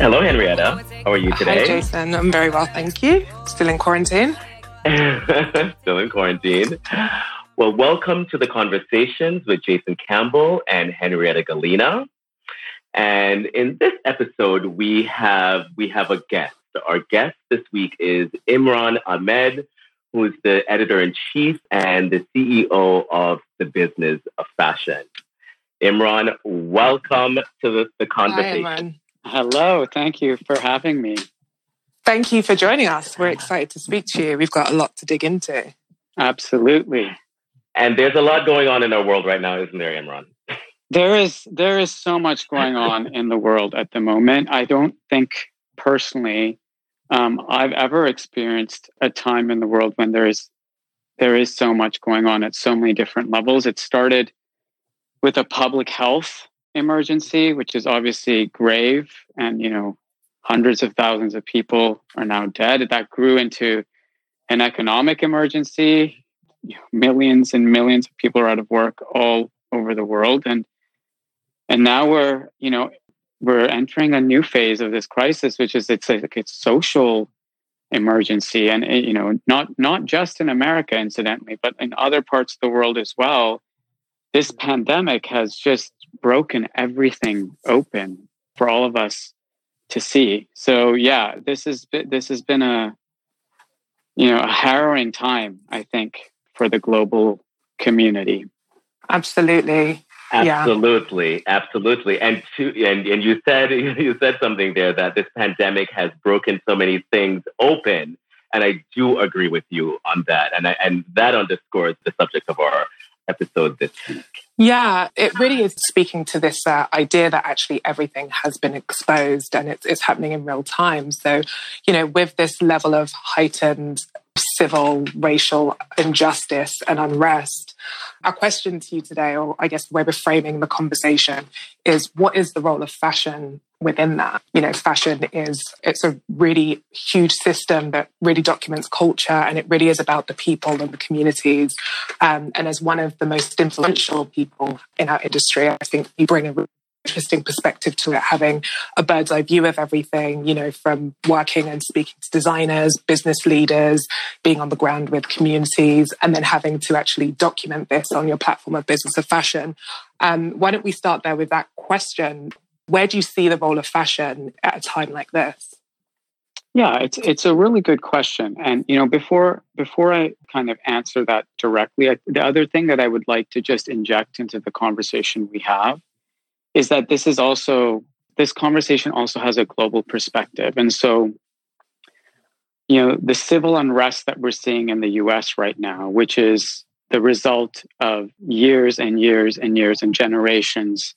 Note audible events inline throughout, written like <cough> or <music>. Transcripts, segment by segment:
Hello, Henrietta. How are you today? Hi, Jason. I'm very well, thank you. Still in quarantine. <laughs> Still in quarantine. Well, welcome to the conversations with Jason Campbell and Henrietta Galina. And in this episode, we have we have a guest. Our guest this week is Imran Amed, who is the editor in chief and the CEO of the business of fashion. Imran, welcome to the, the conversation. Hi, Hello, thank you for having me. Thank you for joining us. We're excited to speak to you. We've got a lot to dig into. Absolutely. And there's a lot going on in our world right now, isn't there, Imran? There is there is so much going on in the world at the moment. I don't think personally um, I've ever experienced a time in the world when there is there is so much going on at so many different levels. It started with a public health emergency, which is obviously grave, and you know hundreds of thousands of people are now dead. That grew into an economic emergency. Millions and millions of people are out of work all over the world, and and now we're you know we're entering a new phase of this crisis, which is it's like it's social emergency, and eh, you know not not just in America, incidentally, but in other parts of the world as well. This pandemic has just broken everything open for all of us to see. So yeah, this is this has been a you know a harrowing time, I think, for the global community. Absolutely. Absolutely, yeah. absolutely. And to and, and you said <laughs> you said something there that this pandemic has broken so many things open. And I do agree with you on that. And I, and that underscores the subject of our episode this week. Yeah, it really is speaking to this uh, idea that actually everything has been exposed and it's, it's happening in real time. So, you know, with this level of heightened civil, racial injustice and unrest. Our question to you today, or I guess the way we're framing the conversation, is what is the role of fashion within that? You know, fashion is it's a really huge system that really documents culture, and it really is about the people and the communities. Um, and as one of the most influential people in our industry, I think you bring a interesting perspective to it, having a bird's eye view of everything, you know, from working and speaking to designers, business leaders, being on the ground with communities, and then having to actually document this on your platform of business of fashion. Um, why don't we start there with that question? Where do you see the role of fashion at a time like this? Yeah, it's it's a really good question, and you know, before before I kind of answer that directly, I, the other thing that I would like to just inject into the conversation we have is that this is also this conversation also has a global perspective and so you know the civil unrest that we're seeing in the US right now which is the result of years and years and years and generations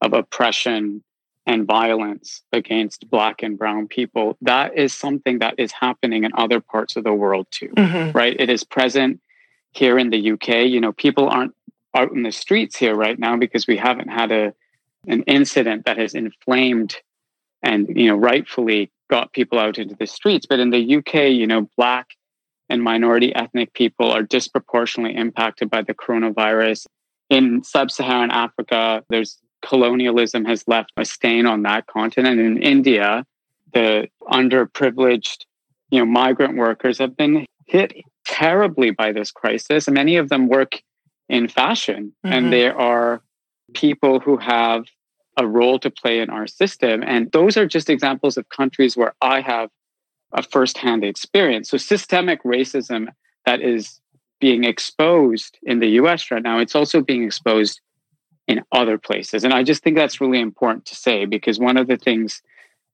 of oppression and violence against black and brown people that is something that is happening in other parts of the world too mm-hmm. right? It is present here in the UK you know people aren't out in the streets here right now because we haven't had a an incident that has inflamed and you know rightfully got people out into the streets. But in the UK you know black and minority ethnic people are disproportionately impacted by the coronavirus. In sub-Saharan Africa there's colonialism has left a stain on that continent in India the underprivileged you know migrant workers have been hit terribly by this crisis many of them work in fashion mm-hmm. and they are people who have a role to play in our system. And those are just examples of countries where I have a firsthand experience. So systemic racism that is being exposed in the US right now, it's also being exposed in other places. And I just think that's really important to say because one of the things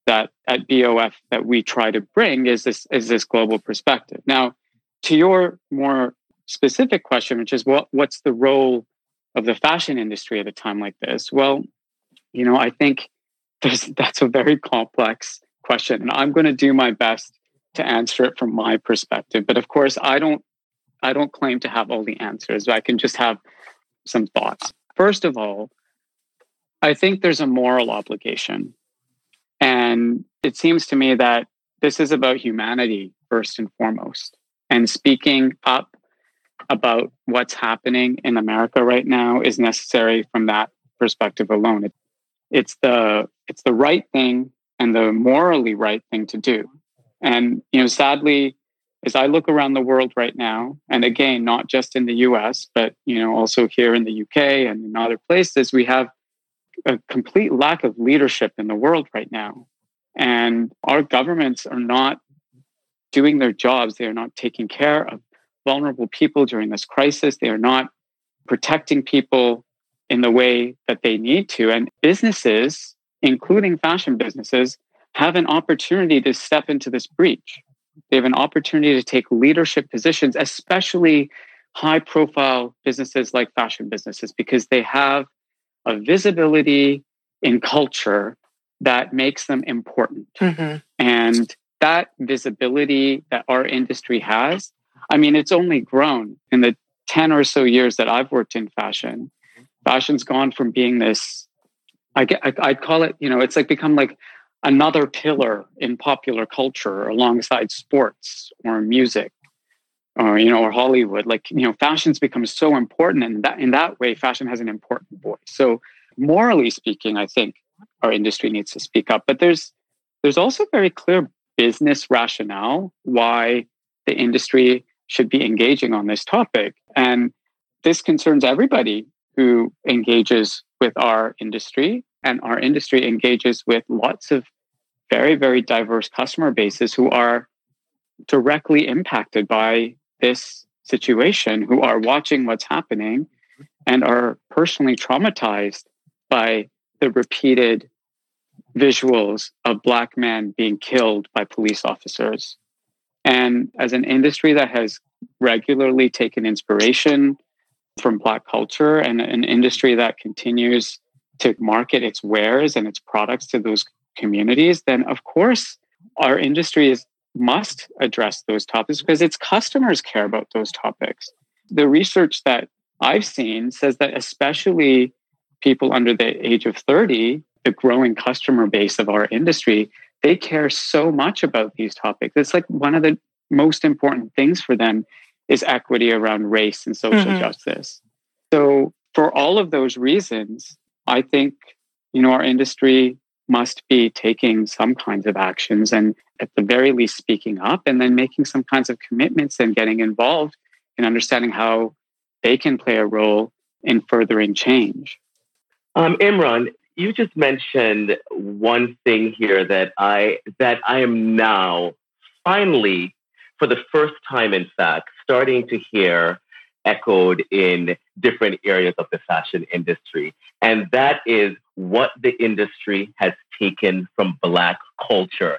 that at BOF that we try to bring is this is this global perspective. Now, to your more specific question, which is what what's the role of the fashion industry at a time like this? Well, you know, I think that's a very complex question, and I'm going to do my best to answer it from my perspective. But of course, I don't I don't claim to have all the answers. I can just have some thoughts. First of all, I think there's a moral obligation. And it seems to me that this is about humanity first and foremost. And speaking up about what's happening in America right now is necessary from that perspective alone. It, it's the it's the right thing and the morally right thing to do. And, you know, sadly, as I look around the world right now, and again, not just in the US, but, you know, also here in the UK and in other places, we have a complete lack of leadership in the world right now. And our governments are not doing their jobs. They are not taking care of vulnerable people during this crisis. They are not protecting people in the way that they need to. And businesses, including fashion businesses, have an opportunity to step into this breach. They have an opportunity to take leadership positions, especially high profile businesses like fashion businesses, because they have a visibility in culture that makes them important. Mm-hmm. And that visibility that our industry has, I mean, it's only grown in the 10 or so years that I've worked in fashion. Fashion's gone from being this, I get, I, I'd call it, you know, it's like become like another pillar in popular culture alongside sports or music or you know or hollywood. Like you know fashion's become so important and that in that way fashion has an important voice. So morally speaking i think our industry needs to speak up. But there's there's also very clear business rationale why the industry should be engaging on this topic. And this concerns everybody who engages with our industry and our industry engages with lots of very, very diverse customer bases who are directly impacted by this situation, who are watching what's happening and are personally traumatized by the repeated visuals of black men being killed by police officers. And as an industry that has regularly taken inspiration from black culture and an industry that continues to market its wares and its products to those communities, then of course our industry is must address those topics because its customers care about those topics. The research that I've seen says that especially people under the age of 30, the growing customer base of our industry, they care so much about these topics. It's like one of the most important things for them is equity around race and social mm-hmm. justice. So for all of those reasons, I think you know our industry must be taking some kinds of actions and at the very least speaking up and then making some kinds of commitments and getting involved in understanding how they can play a role in furthering change. Um, Imran, you just mentioned one thing here that I that I am now finally, for the first time, in fact, starting to hear echoed in different areas of the fashion industry. And that is what the industry has taken from Black culture.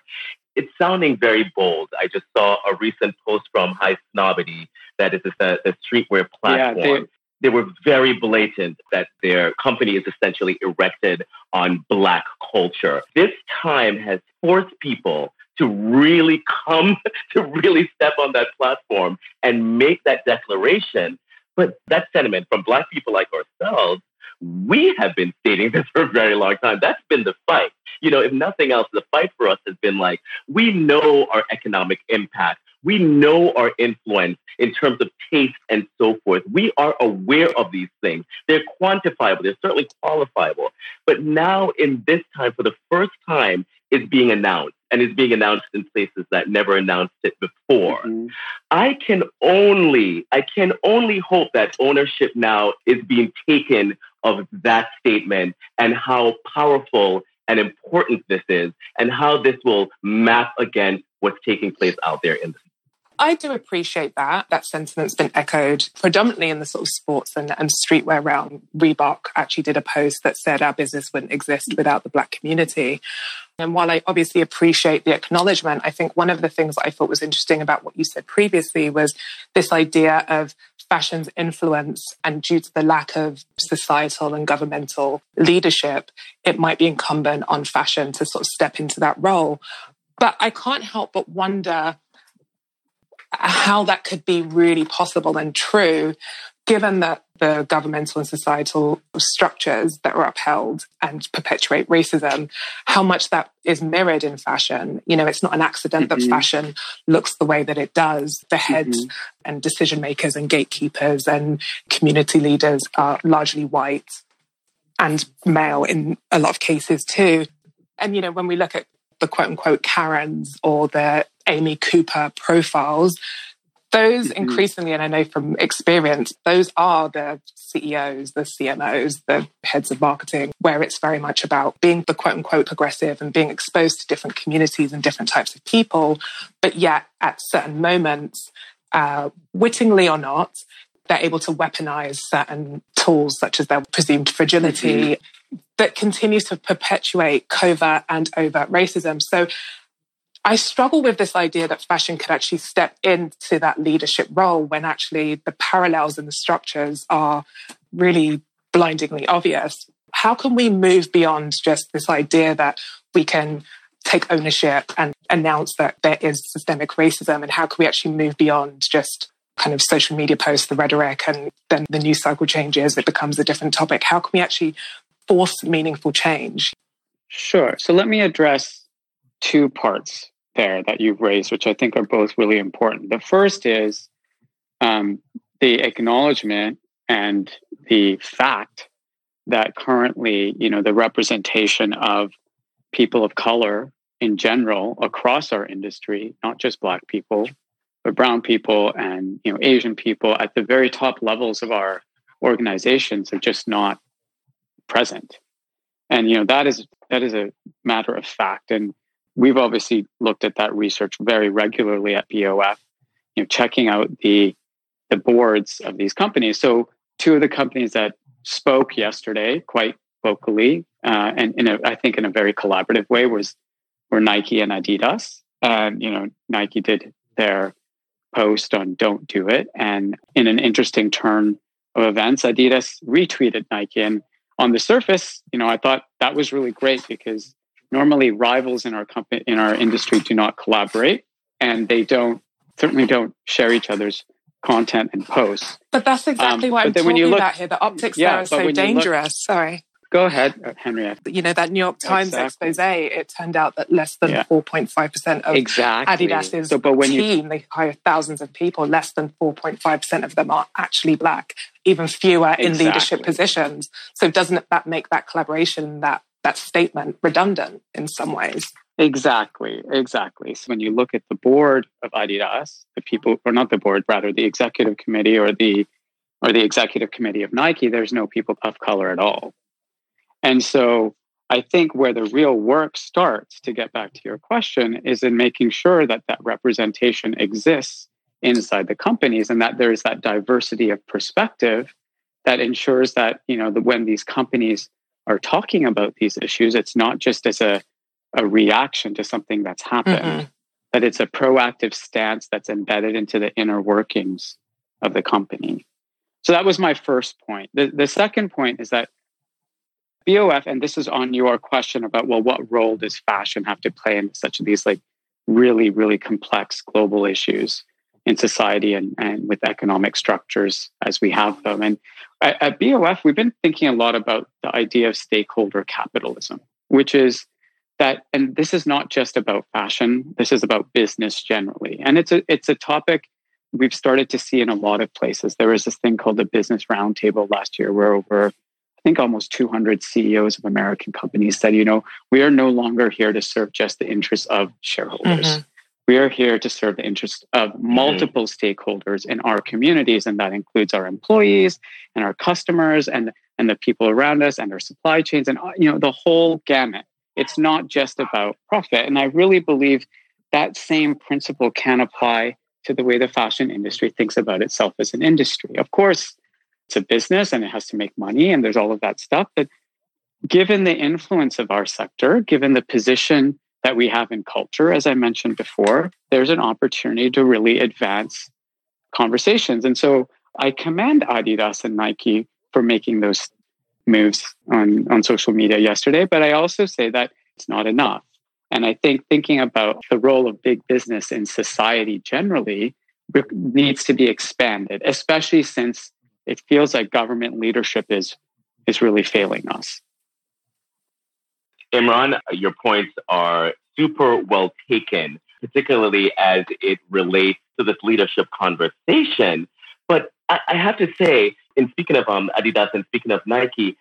It's sounding very bold. I just saw a recent post from High Snobbity that is the, the streetwear platform. Yeah, they, they were very blatant that their company is essentially erected on Black culture. This time has forced people to really come, <laughs> to really step on that platform and make that declaration. But that sentiment from Black people like ourselves we have been stating <laughs> this for a very long time. That's been the fight. You know, if nothing else, the fight for us has been like, we know our economic impact. We know our influence in terms of taste and so forth. We are aware of these things. They're quantifiable. They're certainly qualifiable. But now, in this time, for the first time, is being announced and is being announced in places that never announced it before. Mm-hmm. I can only, I can only hope that ownership now is being taken of that statement and how powerful and important this is and how this will map against what's taking place out there in the I do appreciate that. That sentiment's been echoed predominantly in the sort of sports and, and streetwear realm. Reebok actually did a post that said our business wouldn't exist without the Black community. And while I obviously appreciate the acknowledgement, I think one of the things I thought was interesting about what you said previously was this idea of fashion's influence and due to the lack of societal and governmental leadership, it might be incumbent on fashion to sort of step into that role. But I can't help but wonder how that could be really possible and true, given that the governmental and societal structures that are upheld and perpetuate racism, how much that is mirrored in fashion. You know, it's not an accident mm-hmm. that fashion looks the way that it does. The heads mm-hmm. and decision makers and gatekeepers and community leaders are largely white and male in a lot of cases too. And, you know, when we look at the quote unquote Karens or the Amy Cooper profiles, those mm-hmm. increasingly, and I know from experience, those are the CEOs, the CMOs, the heads of marketing, where it's very much about being the quote unquote progressive and being exposed to different communities and different types of people. But yet, at certain moments, uh, wittingly or not, they're able to weaponize certain tools, such as their presumed fragility, mm-hmm. that continues to perpetuate covert and overt racism. So I struggle with this idea that fashion could actually step into that leadership role when actually the parallels and the structures are really blindingly obvious. How can we move beyond just this idea that we can take ownership and announce that there is systemic racism? And how can we actually move beyond just kind of social media posts, the rhetoric, and then the news cycle changes, it becomes a different topic? How can we actually force meaningful change? Sure. So let me address two parts there that you've raised, which I think are both really important. The first is um, the acknowledgement and the fact that currently, you know, the representation of people of color in general across our industry, not just Black people, but brown people and you know Asian people at the very top levels of our organizations are just not present. And you know that is that is a matter of fact. And we've obviously looked at that research very regularly at BOF, you know, checking out the the boards of these companies. So two of the companies that spoke yesterday quite vocally uh, and in a, I think in a very collaborative way was were Nike and Adidas. And you know, Nike did their post on "Don't do it," and in an interesting turn of events, Adidas retweeted Nike. And on the surface, you know, I thought that was really great because normally rivals in our company in our industry do not collaborate and they don't certainly don't share each other's content and posts but that's exactly um, what i'm talking look, about here the optics yeah, there are so dangerous look, sorry go ahead uh, henriette you know that new york times exactly. expose it turned out that less than yeah. 4.5% of exactly. adidas's so, but when team you, they hire thousands of people less than 4.5% of them are actually black even fewer exactly. in leadership positions so doesn't that make that collaboration that that statement redundant in some ways. Exactly, exactly. So when you look at the board of Adidas, the people, or not the board, rather the executive committee or the or the executive committee of Nike, there's no people of color at all. And so I think where the real work starts, to get back to your question, is in making sure that that representation exists inside the companies and that there is that diversity of perspective that ensures that you know that when these companies are talking about these issues, it's not just as a, a reaction to something that's happened, mm-hmm. but it's a proactive stance that's embedded into the inner workings of the company. So that was my first point. The, the second point is that BOF, and this is on your question about, well, what role does fashion have to play in such of these like really, really complex global issues in society and, and with economic structures as we have them? And at, at BOF, we've been thinking a lot about the idea of stakeholder capitalism, which is that, and this is not just about fashion, this is about business generally. And it's a, it's a topic we've started to see in a lot of places. There was this thing called the Business Roundtable last year, where over, I think, almost 200 CEOs of American companies said, you know, we are no longer here to serve just the interests of shareholders. Mm-hmm. We are here to serve the interests of mm-hmm. multiple mm-hmm. stakeholders in our communities, and that includes our employees and our customers and, and the people around us and our supply chains and you know the whole gamut. It's not just about profit. And I really believe that same principle can apply to the way the fashion industry thinks about itself as an industry. Of course, it's a business and it has to make money and there's all of that stuff. But given the influence of our sector, given the position that we have in culture, as I mentioned before, there's an opportunity to really advance conversations. And so I commend Adidas and Nike for making those moves on, on social media yesterday, but I also say that it's not enough. And I think thinking about the role of big business in society generally needs to be expanded, especially since it feels like government leadership is, is really failing us. Imran, your points are super well taken, particularly as it relates to this leadership conversation. But I, I have to say, in speaking of um, Adidas and speaking of Nike,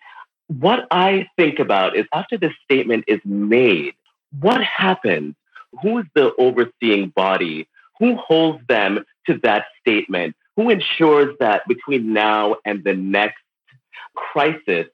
what I think about is after this statement is made, what happens? Who is the overseeing body? Who holds them to that statement? Who ensures that between now and the next crisis,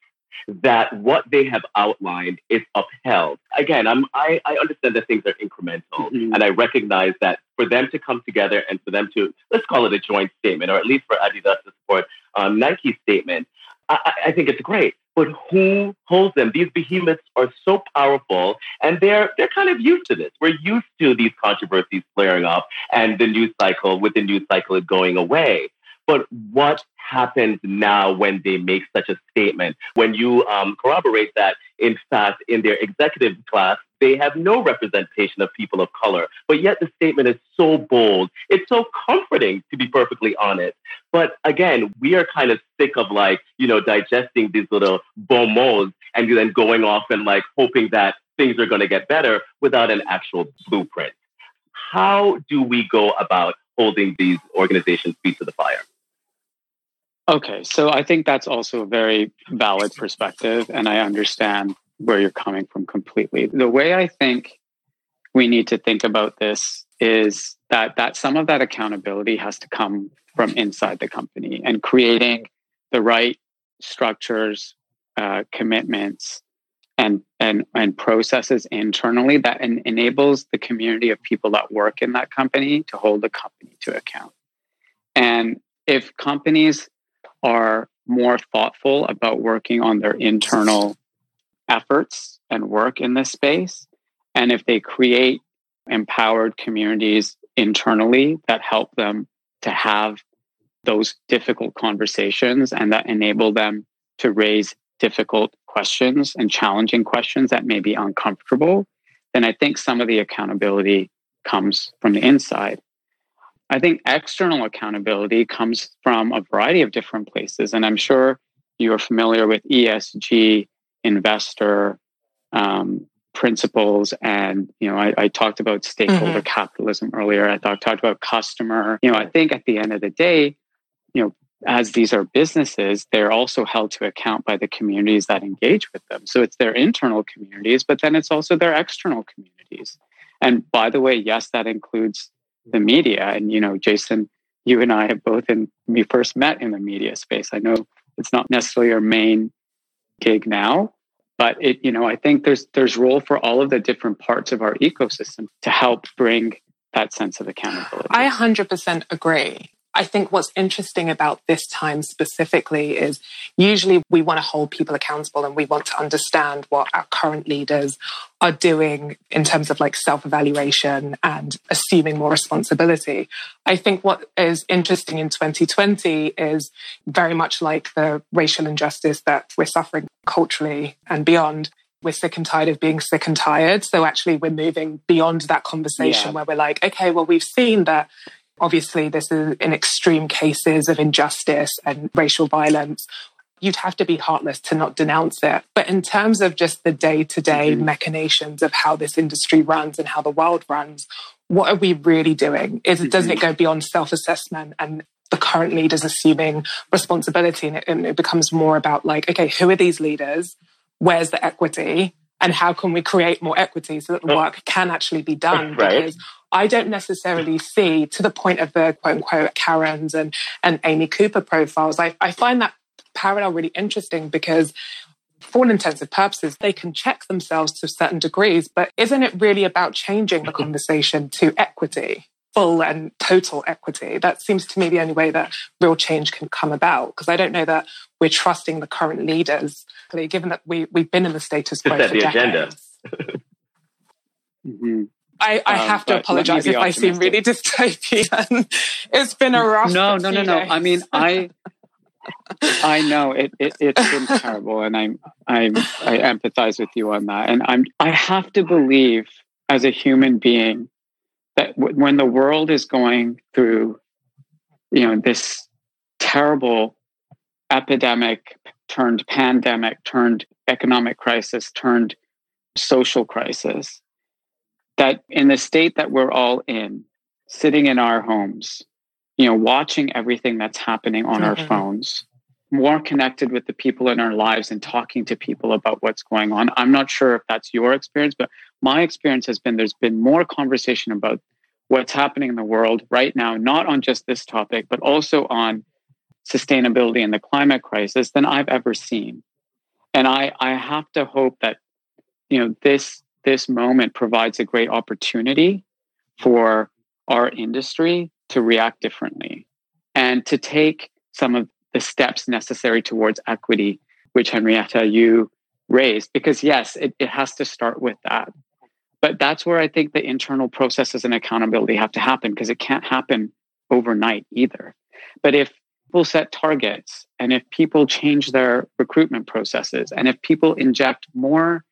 that what they have outlined is upheld. Again, I'm, I, I understand that things are incremental, mm-hmm. and I recognize that for them to come together and for them to, let's call it a joint statement, or at least for Adidas to support um, Nike's statement, I, I think it's great. But who holds them? These behemoths are so powerful, and they're they're kind of used to this. We're used to these controversies flaring up, and the news cycle with the news cycle going away. But what happens now when they make such a statement? When you um, corroborate that, in fact, in their executive class, they have no representation of people of color, but yet the statement is so bold. It's so comforting, to be perfectly honest. But again, we are kind of sick of like, you know, digesting these little bon mots and then going off and like hoping that things are going to get better without an actual blueprint. How do we go about holding these organizations' feet to the fire? Okay, so I think that's also a very valid perspective, and I understand where you're coming from completely. The way I think we need to think about this is that that some of that accountability has to come from inside the company and creating the right structures, uh, commitments, and and and processes internally that en- enables the community of people that work in that company to hold the company to account. And if companies are more thoughtful about working on their internal efforts and work in this space. And if they create empowered communities internally that help them to have those difficult conversations and that enable them to raise difficult questions and challenging questions that may be uncomfortable, then I think some of the accountability comes from the inside. I think external accountability comes from a variety of different places. And I'm sure you're familiar with ESG investor um, principles. And, you know, I, I talked about stakeholder mm-hmm. capitalism earlier. I thought, talked about customer. You know, I think at the end of the day, you know, as these are businesses, they're also held to account by the communities that engage with them. So it's their internal communities, but then it's also their external communities. And by the way, yes, that includes the media. And, you know, Jason, you and I have both, in we first met in the media space. I know it's not necessarily our main gig now, but it, you know, I think there's there's role for all of the different parts of our ecosystem to help bring that sense of accountability. I 100% agree. I think what's interesting about this time specifically is usually we want to hold people accountable and we want to understand what our current leaders are doing in terms of like self evaluation and assuming more responsibility. I think what is interesting in 2020 is very much like the racial injustice that we're suffering culturally and beyond we're sick and tired of being sick and tired. So actually, we're moving beyond that conversation yeah. where we're like, okay, well, we've seen that Obviously, this is in extreme cases of injustice and racial violence. You'd have to be heartless to not denounce it. But in terms of just the day to day machinations of how this industry runs and how the world runs, what are we really doing? Is it, doesn't it go beyond self assessment and the current leaders assuming responsibility? And it, and it becomes more about like, okay, who are these leaders? Where's the equity? And how can we create more equity so that the work can actually be <laughs> done? Right. Because I don't necessarily see to the point of the quote unquote Karens and, and Amy Cooper profiles. I, I find that parallel really interesting because for all intensive purposes, they can check themselves to certain degrees, but isn't it really about changing the conversation to equity? Full and total equity. That seems to me the only way that real change can come about. Because I don't know that we're trusting the current leaders, given that we, we've been in the status quo for the decades. agenda. <laughs> mm-hmm. I, I um, have to apologize if optimistic. I seem really <laughs> dystopian. it's been a rough. No, no, no, no. Days. I mean, I, <laughs> I know it, it. It's been terrible, and I'm, I'm, I empathize with you on that. And I'm, I have to believe as a human being that w- when the world is going through, you know, this terrible epidemic turned pandemic turned economic crisis turned social crisis that in the state that we're all in, sitting in our homes, you know, watching everything that's happening on mm-hmm. our phones, more connected with the people in our lives and talking to people about what's going on. I'm not sure if that's your experience, but my experience has been there's been more conversation about what's happening in the world right now, not on just this topic, but also on sustainability and the climate crisis than I've ever seen. And I, I have to hope that, you know, this this moment provides a great opportunity for our industry to react differently and to take some of the steps necessary towards equity, which Henrietta, you raised. Because yes, it, it has to start with that. But that's where I think the internal processes and accountability have to happen because it can't happen overnight either. But if people set targets and if people change their recruitment processes and if people inject more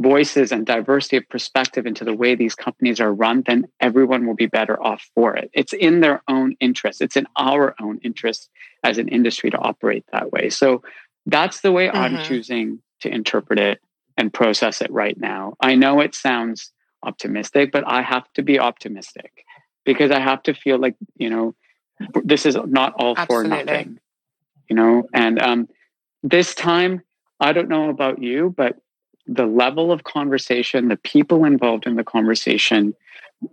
voices and diversity of perspective into the way these companies are run, then everyone will be better off for it. It's in their own interest. It's in our own interest as an industry to operate that way. So that's the way mm-hmm. I'm choosing to interpret it and process it right now. I know it sounds optimistic, but I have to be optimistic because I have to feel like, you know, this is not all Absolutely. for nothing, you know, and um, this time, I don't know about you, but the level of conversation, the people involved in the conversation,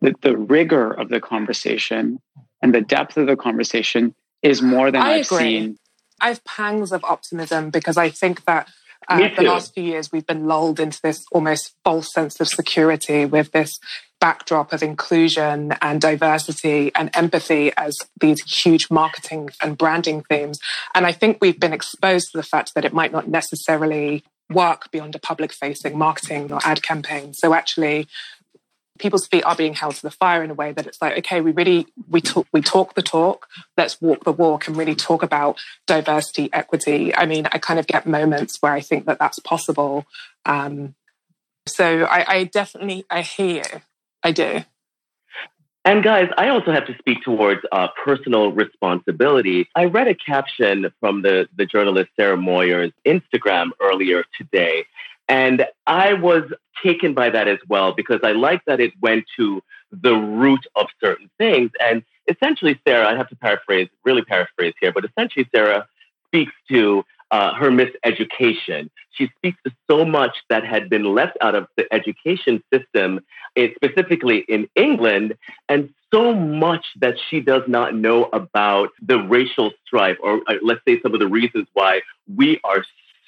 the, the rigor of the conversation, and the depth of the conversation is more than I have seen. I have pangs of optimism because I think that uh, the last few years we've been lulled into this almost false sense of security with this backdrop of inclusion and diversity and empathy as these huge marketing and branding themes. And I think we've been exposed to the fact that it might not necessarily work beyond a public facing marketing or ad campaign. So actually, people's feet are being held to the fire in a way that it's like, okay, we really we talk we talk the talk, let's walk the walk and really talk about diversity, equity. I mean, I kind of get moments where I think that that's possible. Um, so I, I definitely I hear. I do. And guys, I also have to speak towards uh, personal responsibility. I read a caption from the, the journalist Sarah Mower's Instagram earlier today, and I was taken by that as well because I like that it went to the root of certain things. And essentially, Sarah, I have to paraphrase, really paraphrase here, but essentially, Sarah speaks to uh, her miseducation. She speaks to so much that had been left out of the education system, eh, specifically in England, and so much that she does not know about the racial strife, or uh, let's say some of the reasons why we are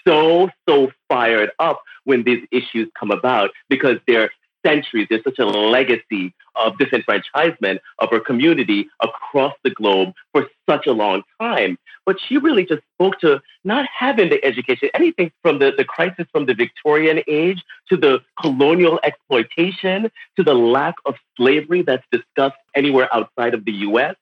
so, so fired up when these issues come about because they're centuries. There's such a legacy of disenfranchisement of her community across the globe for such a long time. But she really just spoke to not having the education, anything from the, the crisis from the Victorian age to the colonial exploitation to the lack of slavery that's discussed anywhere outside of the US.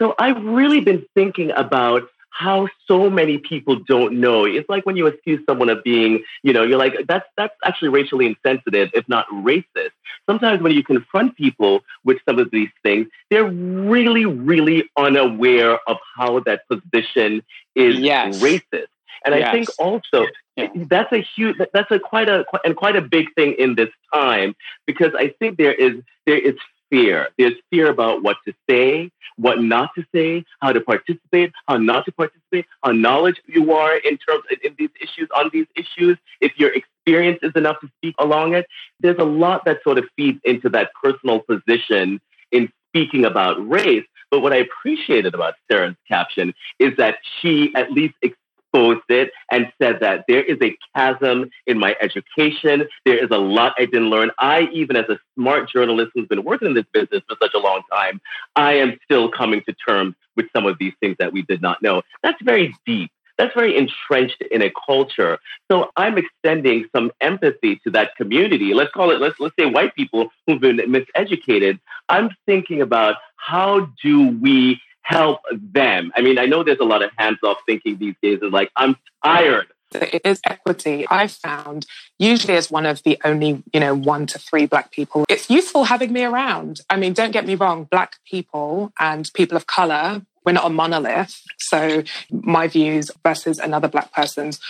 So I've really been thinking about how so many people don't know. It's like when you accuse someone of being, you know, you're like, that's that's actually racially insensitive, if not racist. Sometimes when you confront people with some of these things, they're really, really unaware of how that position is yes. racist. And yes. I think also yeah. that's a huge, that's a quite a and quite a big thing in this time because I think there is there is fear. There's fear about what to say, what not to say, how to participate, how not to participate, how knowledge you are in terms in these issues, on these issues, if your experience is enough to speak along it. There's a lot that sort of feeds into that personal position in speaking about race. But what I appreciated about Sarah's caption is that she at least exposed it and said that there is a chasm in my education. There is a lot I didn't learn. I, even as a smart journalist who's been working in this business for such a long time, I am still coming to terms with some of these things that we did not know. That's very deep. That's very entrenched in a culture. So I'm extending some empathy to that community. Let's call it, let's, let's say white people who've been miseducated. I'm thinking about how do we help them. I mean, I know there's a lot of hands off thinking these days. Is like, I'm tired. It is equity. I've found usually as one of the only, you know, one to three black people, it's useful having me around. I mean, don't get me wrong, black people and people of color, we're not a monolith. So my views versus another black person's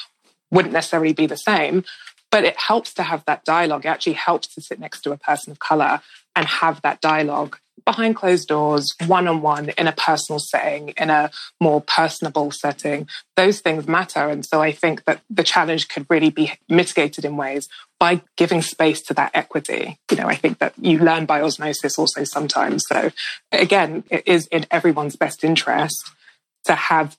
wouldn't necessarily be the same. But it helps to have that dialogue. It actually helps to sit next to a person of color and have that dialogue behind closed doors, one on one, in a personal setting, in a more personable setting, those things matter. And so I think that the challenge could really be mitigated in ways by giving space to that equity. You know, I think that you learn by osmosis also sometimes. So again, it is in everyone's best interest to have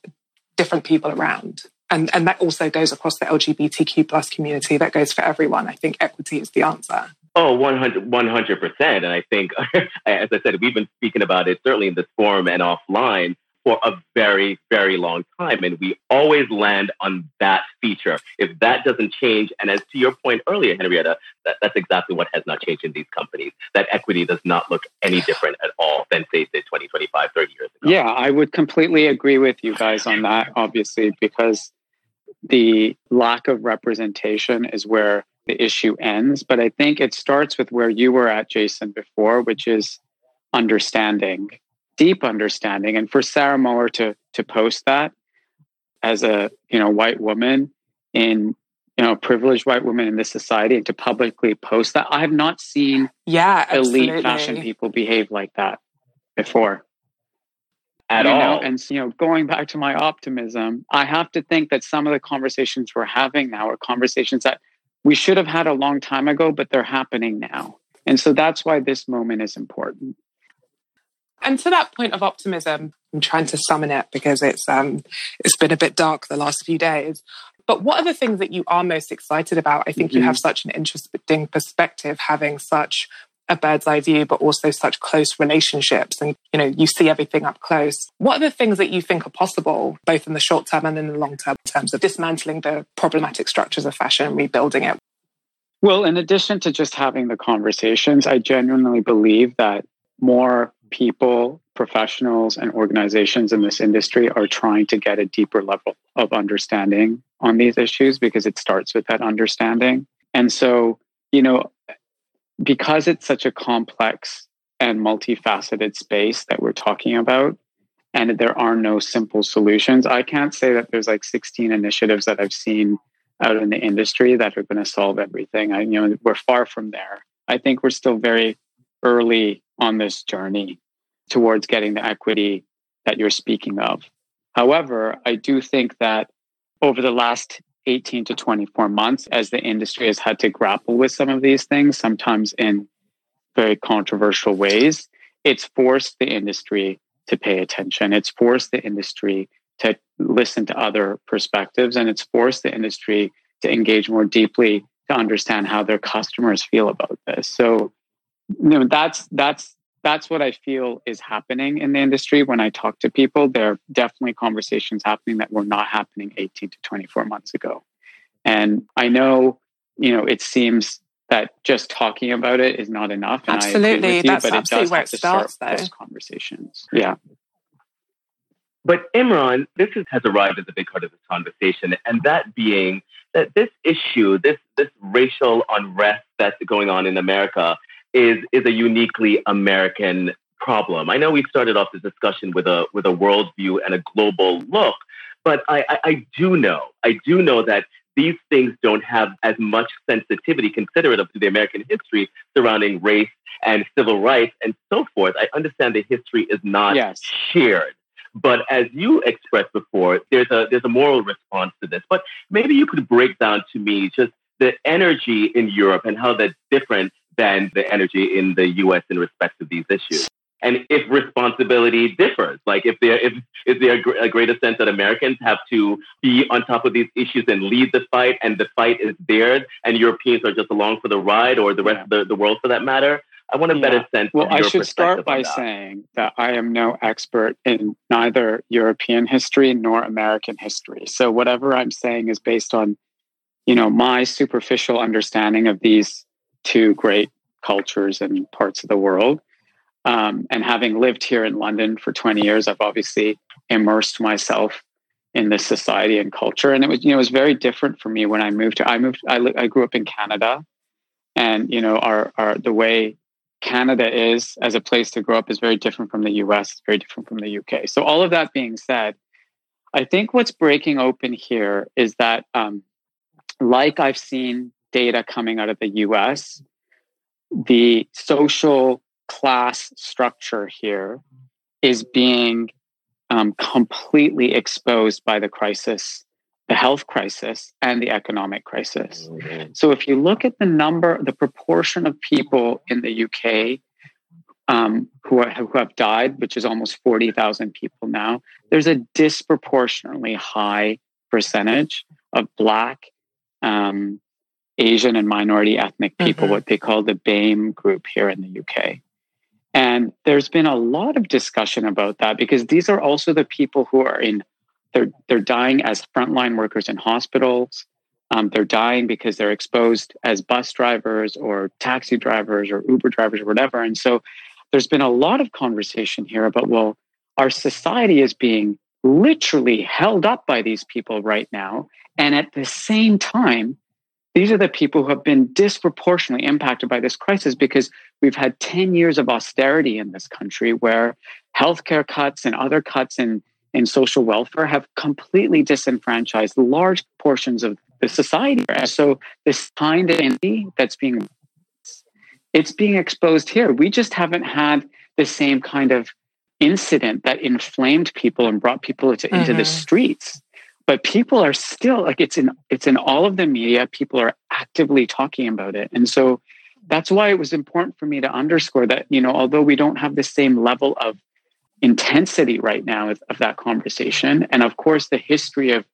different people around. And, and that also goes across the LGBTQ plus community. That goes for everyone. I think equity is the answer. Oh, 100 percent. And I think, <laughs> as I said, we've been speaking about it certainly in this forum and offline for a very, very long time. And we always land on that feature. If that doesn't change, and as to your point earlier, Henrietta, that, that's exactly what has not changed in these companies. That equity does not look any different at all than, say, say 20, 25, 30 years ago. Yeah, I would completely agree with you guys on that, obviously, because the lack of representation is where the issue ends. But I think it starts with where you were at, Jason, before, which is understanding, deep understanding. And for Sarah Mower to to post that as a you know white woman in you know privileged white woman in this society and to publicly post that, I have not seen yeah absolutely. elite fashion people behave like that before at you all. Know, and you know, going back to my optimism, I have to think that some of the conversations we're having now are conversations that we should have had a long time ago, but they're happening now. And so that's why this moment is important. And to that point of optimism, I'm trying to summon it because it's um, it's been a bit dark the last few days. But what are the things that you are most excited about? I think mm-hmm. you have such an interesting perspective, having such a bird's eye view, but also such close relationships. And, you know, you see everything up close. What are the things that you think are possible, both in the short term and in the long term, in terms of dismantling the problematic structures of fashion and rebuilding it? Well, in addition to just having the conversations, I genuinely believe that more people, professionals, and organizations in this industry are trying to get a deeper level of understanding on these issues because it starts with that understanding. And so, you know, because it's such a complex and multifaceted space that we're talking about, and there are no simple solutions, I can't say that there's like 16 initiatives that I've seen out in the industry that are going to solve everything. I, you know, we're far from there. I think we're still very early on this journey towards getting the equity that you're speaking of. However, I do think that over the last 18 to 24 months as the industry has had to grapple with some of these things, sometimes in very controversial ways. It's forced the industry to pay attention. It's forced the industry to listen to other perspectives, and it's forced the industry to engage more deeply to understand how their customers feel about this. So, you know, that's that's that's what I feel is happening in the industry when I talk to people. There are definitely conversations happening that were not happening 18 to 24 months ago. And I know, you know, it seems that just talking about it is not enough. And absolutely. You, That's but absolutely it does where it starts, though. Those conversations. Yeah. But Imran, this is, has arrived as a big part of this conversation, and that being that this issue, this this racial unrest that's going on in America, is is a uniquely American problem. I know we started off this discussion with a with a worldview and a global look, but I, I, I do know, I do know that these things don't have as much sensitivity considerate of the American history surrounding race and civil rights and so forth. I understand the history is not yes. shared. But as you expressed before, there's a there's a moral response to this. But maybe you could break down to me just the energy in Europe and how that's different than the energy in the US in respect to these issues. And if responsibility differs, like if there if is there a greater sense that Americans have to be on top of these issues and lead the fight, and the fight is theirs, and Europeans are just along for the ride, or the rest yeah. of the, the world for that matter. I want a yeah. better sense. Well, I should start by that. saying that I am no expert in neither European history nor American history. So whatever I'm saying is based on, you know, my superficial understanding of these two great cultures and parts of the world. Um, and having lived here in London for 20 years, I've obviously immersed myself in this society and culture. And it was, you know, it was very different for me when I moved to, I moved, I, I grew up in Canada and, you know, our, our, the way Canada is as a place to grow up is very different from the US, it's very different from the UK. So all of that being said, I think what's breaking open here is that, um, like I've seen data coming out of the US, the social class structure here is being um, completely exposed by the crisis, the health crisis, and the economic crisis. Mm-hmm. So if you look at the number, the proportion of people in the UK um, who, are, who have died, which is almost 40,000 people now, there's a disproportionately high percentage of Black, um, Asian, and minority ethnic people, mm-hmm. what they call the BAME group here in the UK. And there's been a lot of discussion about that because these are also the people who are in, they're, they're dying as frontline workers in hospitals. Um, they're dying because they're exposed as bus drivers or taxi drivers or Uber drivers or whatever. And so there's been a lot of conversation here about, well, our society is being literally held up by these people right now. And at the same time, these are the people who have been disproportionately impacted by this crisis because we've had 10 years of austerity in this country where healthcare cuts and other cuts in, in social welfare have completely disenfranchised large portions of the society. So this kind of entity that's being it's being exposed here. We just haven't had the same kind of incident that inflamed people and brought people into, mm-hmm. the streets. But people are still like it's in it's in all of the media. People are actively talking about it. And so that's why it was important for me to underscore that you know although we don't have the same level of intensity right now of, of that conversation and of course the history of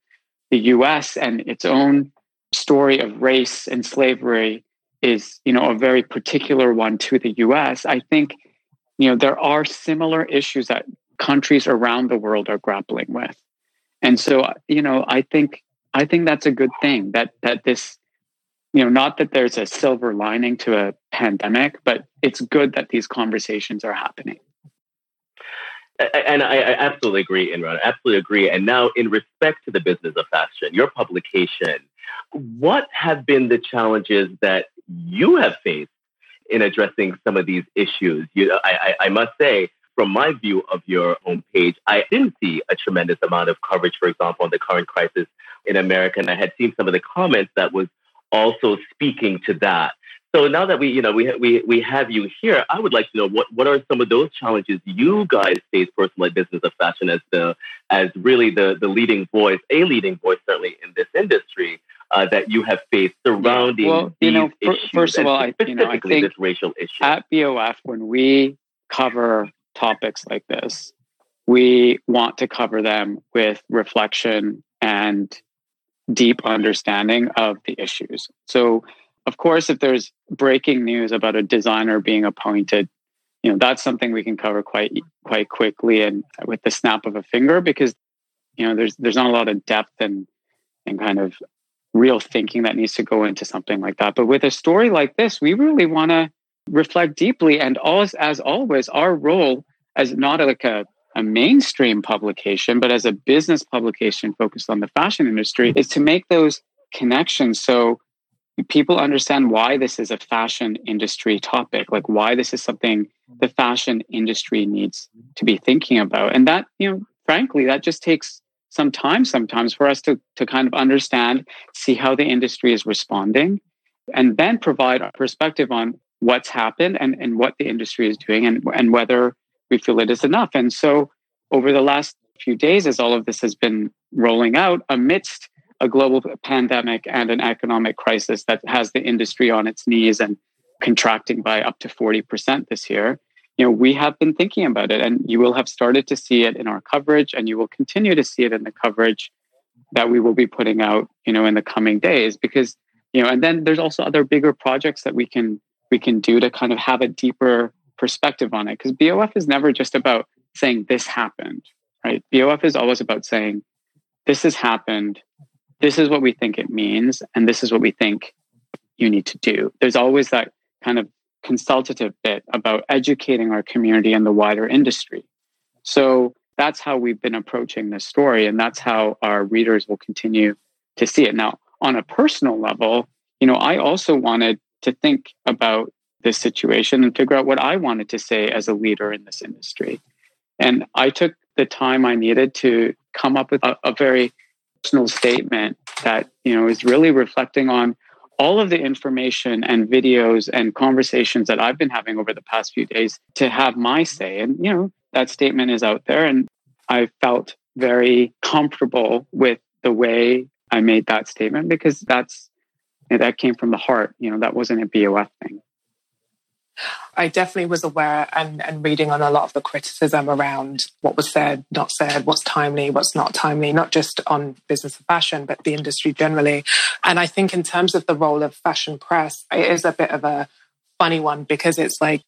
the US and its own story of race and slavery is you know a very particular one to the US I think you know there are similar issues that countries around the world are grappling with and so uh, you know i think i think that's a good thing that that this you know not that there's a silver lining to a pandemic but it's good that these conversations are happening and I, I absolutely agree, Imran. Absolutely agree. And now, in respect to the business of fashion, your publication, what have been the challenges that you have faced in addressing some of these issues? You, I, I, I must say, from my view of your homepage, I didn't see a tremendous amount of coverage, for example, on the current crisis in America. And I had seen some of the comments that was also speaking to that. So now that we, you know, we, we, we have you here, I would like to know what, what are some of those challenges you guys face personally business of fashion as the, as really the, the leading voice, a leading voice certainly in this industry uh, that you have faced surrounding yeah. well, these you know, issues, first of all, I, you know, I think this racial issue. At BOF, when we cover topics like this, we want to cover them with reflection and deep understanding of the issues. So, of course, if there's breaking news about a designer being appointed, you know that's something we can cover quite quite quickly and with the snap of a finger because you know there's there's not a lot of depth and and kind of real thinking that needs to go into something like that. But with a story like this, we really want to reflect deeply. And as, as always, our role as not like a, a mainstream publication, but as a business publication focused on the fashion industry, is to make those connections so people understand why this is a fashion industry topic, like why this is something the fashion industry needs to be thinking about. And that, you know, frankly, that just takes some time sometimes for us to, to kind of understand, see how the industry is responding, and then provide a perspective on what's happened and, and what the industry is doing and, and whether we feel it is enough. And so over the last few days, as all of this has been rolling out amidst a global pandemic and an economic crisis that has the industry on its knees and contracting by up to 40% this year, you know, we have been thinking about it and you will have started to see it in our coverage and you will continue to see it in the coverage that we will be putting out, you know, in the coming days because, you know, and then there's also other bigger projects that we can we can do to kind of have a deeper perspective on it because BOF is never just about saying this happened, right? BOF is always about saying this has happened, this is what we think it means, and this is what we think you need to do. There's always that kind of consultative bit about educating our community and the wider industry. So that's how we've been approaching this story, and that's how our readers will continue to see it. Now, on a personal level, you know, I also wanted to think about this situation and figure out what I wanted to say as a leader in this industry. And I took the time I needed to come up with a, a very personal statement that, you know, is really reflecting on all of the information and videos and conversations that I've been having over the past few days to have my say. And, you know, that statement is out there. And I felt very comfortable with the way I made that statement because that's that came from the heart. You know, that wasn't a BOF thing. I definitely was aware and, and reading on a lot of the criticism around what was said, not said, what's timely, what's not timely, not just on business and fashion, but the industry generally. And I think in terms of the role of fashion press, it is a bit of a funny one because it's like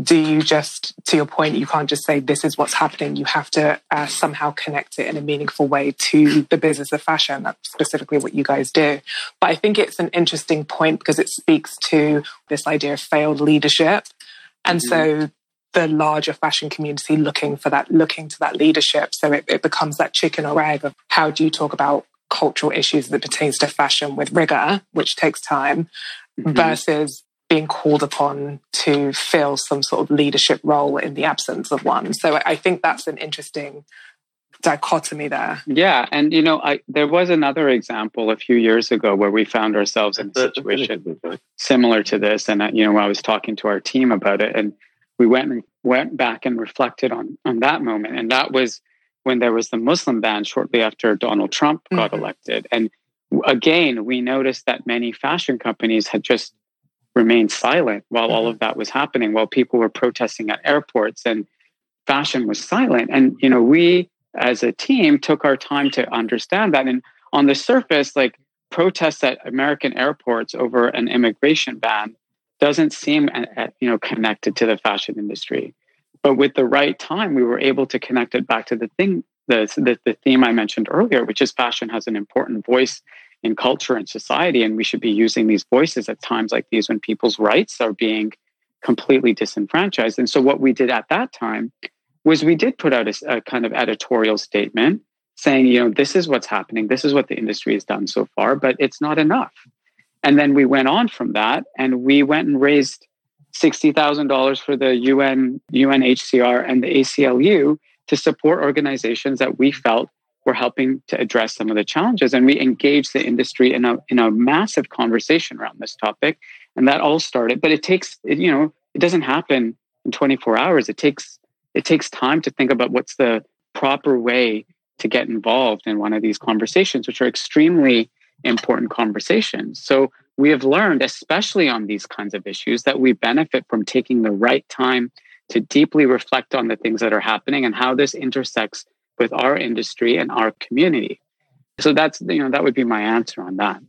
do you just, to your point, you can't just say this is what's happening. You have to uh, somehow connect it in a meaningful way to the business of fashion. That's specifically what you guys do. But I think it's an interesting point because it speaks to this idea of failed leadership. And mm-hmm. so the larger fashion community looking for that, looking to that leadership. So it, it becomes that chicken or egg of how do you talk about cultural issues that pertains to fashion with rigor, which takes time, mm-hmm. versus being called upon to fill some sort of leadership role in the absence of one. So I think that's an interesting dichotomy there. Yeah, and you know, I there was another example a few years ago where we found ourselves in a situation similar to this, and uh, you know, I was talking to our team about it, and we went and went back and reflected on on that moment, and that was when there was the Muslim ban shortly after Donald Trump got mm-hmm. elected, and again, we noticed that many fashion companies had just remained silent while all of mm-hmm. that was happening, while people were protesting at airports and fashion was silent. And, you know, we as a team took our time to understand that. And on the surface, like protests at American airports over an immigration ban doesn't seem, you know, connected to the fashion industry. But with the right time, we were able to connect it back to the thing, the, the, the theme I mentioned earlier, which is fashion has an important voice in culture and society. And we should be using these voices at times like these when people's rights are being completely disenfranchised. And so, what we did at that time was we did put out a, a kind of editorial statement saying, you know, this is what's happening, this is what the industry has done so far, but it's not enough. And then we went on from that and we went and raised $60,000 for the UN, UNHCR and the ACLU to support organizations that we felt we're helping to address some of the challenges. And we engage the industry in a, in a massive conversation around this topic. And that all started, but it takes, you know, it doesn't happen in 24 hours. It takes, it takes time to think about what's the proper way to get involved in one of these conversations, which are extremely important conversations. So we have learned, especially on these kinds of issues, that we benefit from taking the right time to deeply reflect on the things that are happening and how this intersects with our industry and our community. So that's you know that would be my answer on that.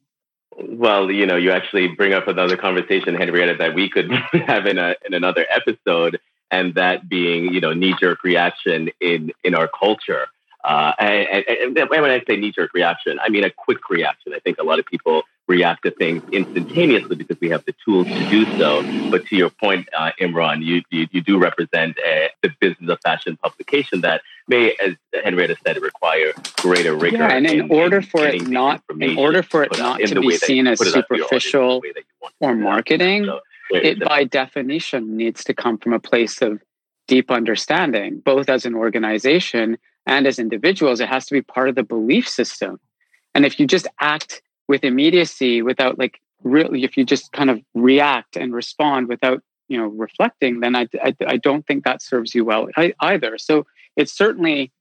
Well, you know, you actually bring up another conversation, Henrietta, that we could <laughs> have in a in another episode, and that being you know knee jerk reaction in in our culture. Uh, and, and, and when I say knee jerk reaction, I mean a quick reaction. I think a lot of people react to things instantaneously because we have the tools to do so. But to your point, uh, Imran, you, you, you do represent a, uh, the business of fashion publication that may, as Henrietta said, require greater rigor. Yeah, and in, in order for it not, in order for it not to be seen as superficial or marketing, so, it by definition needs to come from a place of deep understanding, both as an organization and as individuals. It has to be part of the belief system. And if you just act with immediacy without like really if you just kind of react and respond without you know reflecting then i i, I don't think that serves you well either. So it's certainly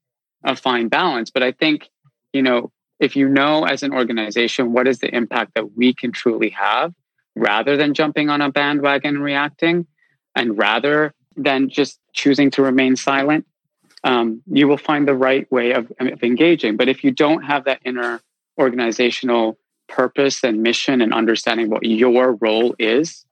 a fine balance but i think you know if you know as an organization what is the impact that we can truly have rather than jumping on a bandwagon and reacting and rather than just choosing to remain silent um, you will find the right way of, of engaging. But if you don't have that inner organizational purpose and mission and understanding what your role is,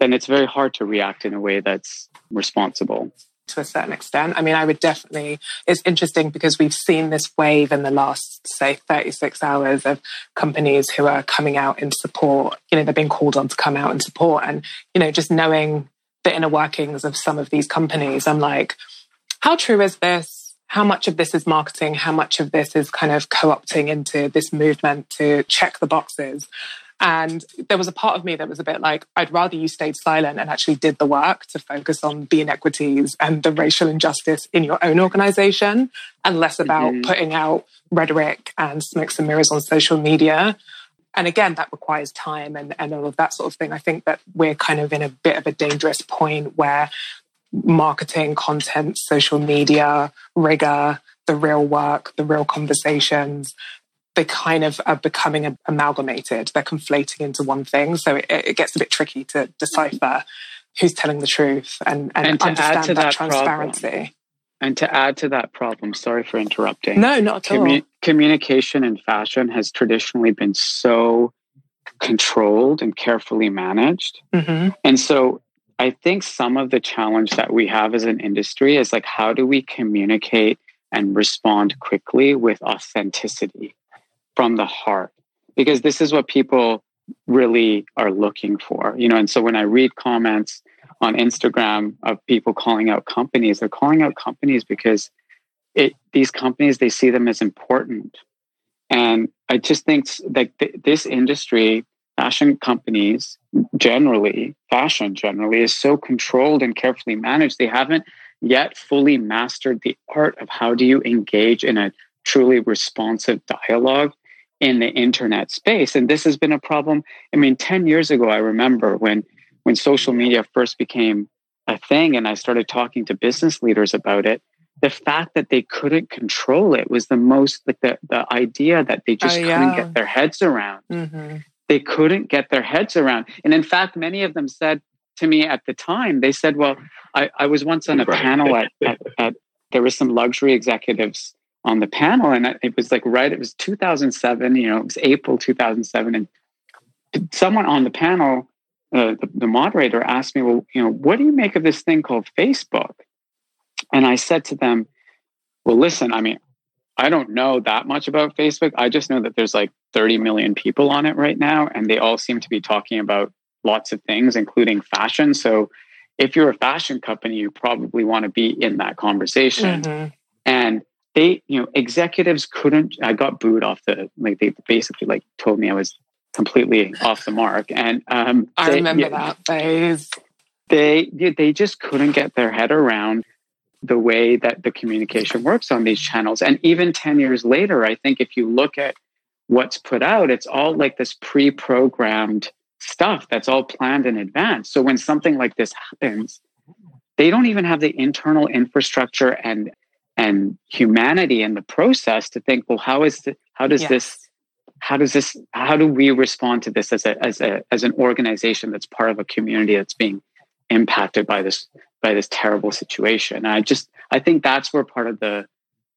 then it's very hard to react in a way that's responsible. To a certain extent. I mean, I would definitely, it's interesting because we've seen this wave in the last, say, 36 hours of companies who are coming out in support. You know, they're being called on to come out and support. And, you know, just knowing the inner workings of some of these companies, I'm like, how true is this? How much of this is marketing? How much of this is kind of co opting into this movement to check the boxes? And there was a part of me that was a bit like, I'd rather you stayed silent and actually did the work to focus on the inequities and the racial injustice in your own organization and less about mm-hmm. putting out rhetoric and smokes and mirrors on social media. and again, that requires time and, and all of that sort of thing. I think that we're kind of in a bit of a dangerous point where marketing, content, social media, rigor, the real work, the real conversations, they kind of are becoming amalgamated. They're conflating into one thing. So it, it gets a bit tricky to decipher who's telling the truth and, and, and understand that, that, transparency. Problem, and to add to that problem, sorry for interrupting. No, not at Commu- all. Communication in fashion has traditionally been so controlled and carefully managed. Mm-hmm. And so I think some of the challenge that we have as an industry is like, how do we communicate and respond quickly with authenticity from the heart? Because this is what people really are looking for, you know. And so when I read comments on Instagram of people calling out companies, they're calling out companies because it these companies they see them as important. And I just think that this industry fashion companies generally, fashion generally, is so controlled and carefully managed. They haven't yet fully mastered the art of how do you engage in a truly responsive dialogue in the internet space. And this has been a problem. I mean, 10 years ago, I remember when when social media first became a thing and I started talking to business leaders about it, the fact that they couldn't control it was the most like the, the idea that they just oh, yeah. couldn't get their heads around. Mm-hmm they couldn't get their heads around. And in fact, many of them said to me at the time, they said, Well, I, I was once on a right. panel at, at, at, there were some luxury executives on the panel, and it was like right, it was 2007, you know, it was April 2007. And someone on the panel, uh, the, the moderator asked me, Well, you know, what do you make of this thing called Facebook? And I said to them, Well, listen, I mean, I don't know that much about Facebook. I just know that there's like 30 million people on it right now, and they all seem to be talking about lots of things, including fashion. So if you're a fashion company, you probably want to be in that conversation. Mm-hmm. And they, you know, executives couldn't, I got booed off the, like, they basically like told me I was completely off the mark. And um, I they, remember yeah, that phase. They, they just couldn't get their head around the way that the communication works on these channels. And even 10 years later, I think if you look at what's put out, it's all like this pre programmed stuff that's all planned in advance. So when something like this happens, they don't even have the internal infrastructure and and humanity in the process to think, well, how is the, how does yes. this how does this how do we respond to this as a as a as an organization that's part of a community that's being impacted by this by this terrible situation. And I just I think that's where part of the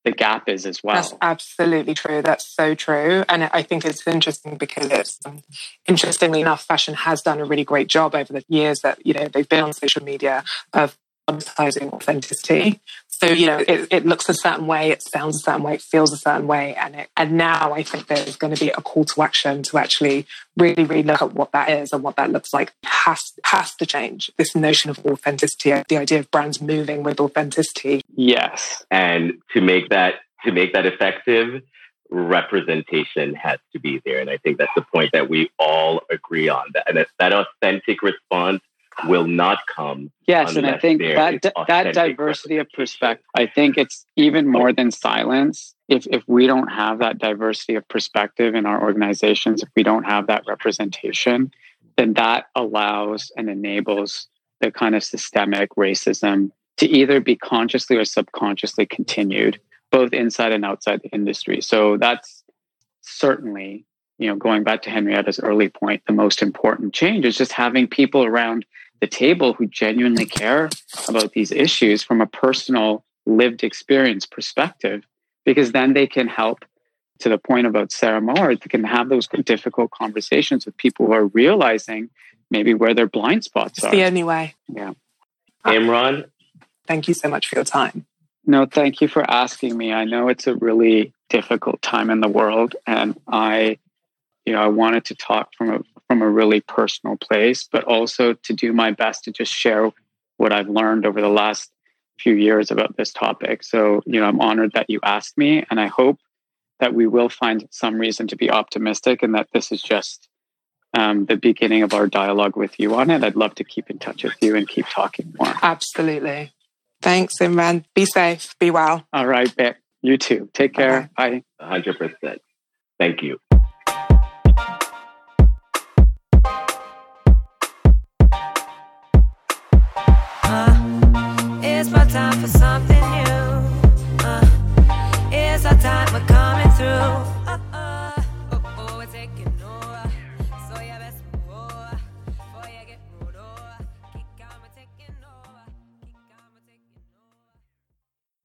the gap is as well. That's absolutely true. That's so true. And I think it's interesting because it's um, interestingly enough, fashion has done a really great job over the years that, you know, they've been on social media of emphasizing authenticity. So, you know, it, it, looks a certain way, it sounds a certain way, it feels a certain way. And it, and now I think there's going to be a call to action to actually really, really look at what that is and what that looks like has, has to change. This notion of authenticity, the idea of brands moving with authenticity. Yes. And to make that, to make that effective, representation has to be there. And I think that's the point that we all agree on that. And that authentic response will not come. Yes, and I think that that diversity of perspective, I think it's even more than silence. If if we don't have that diversity of perspective in our organizations, if we don't have that representation, then that allows and enables the kind of systemic racism to either be consciously or subconsciously continued, both inside and outside the industry. So that's certainly you know, going back to Henrietta's early point, the most important change is just having people around the table who genuinely care about these issues from a personal lived experience perspective, because then they can help to the point about Sarah Mower, they can have those difficult conversations with people who are realizing maybe where their blind spots it's are. the only way. Yeah. Imran? Thank you so much for your time. No, thank you for asking me. I know it's a really difficult time in the world, and I you know, I wanted to talk from a from a really personal place, but also to do my best to just share what I've learned over the last few years about this topic. So, you know, I'm honored that you asked me, and I hope that we will find some reason to be optimistic and that this is just um, the beginning of our dialogue with you on it. I'd love to keep in touch with you and keep talking more. Absolutely. Thanks, Imran. Be safe. Be well. All right, Beck. You too. Take care. Bye. Bye. 100%. Thank you.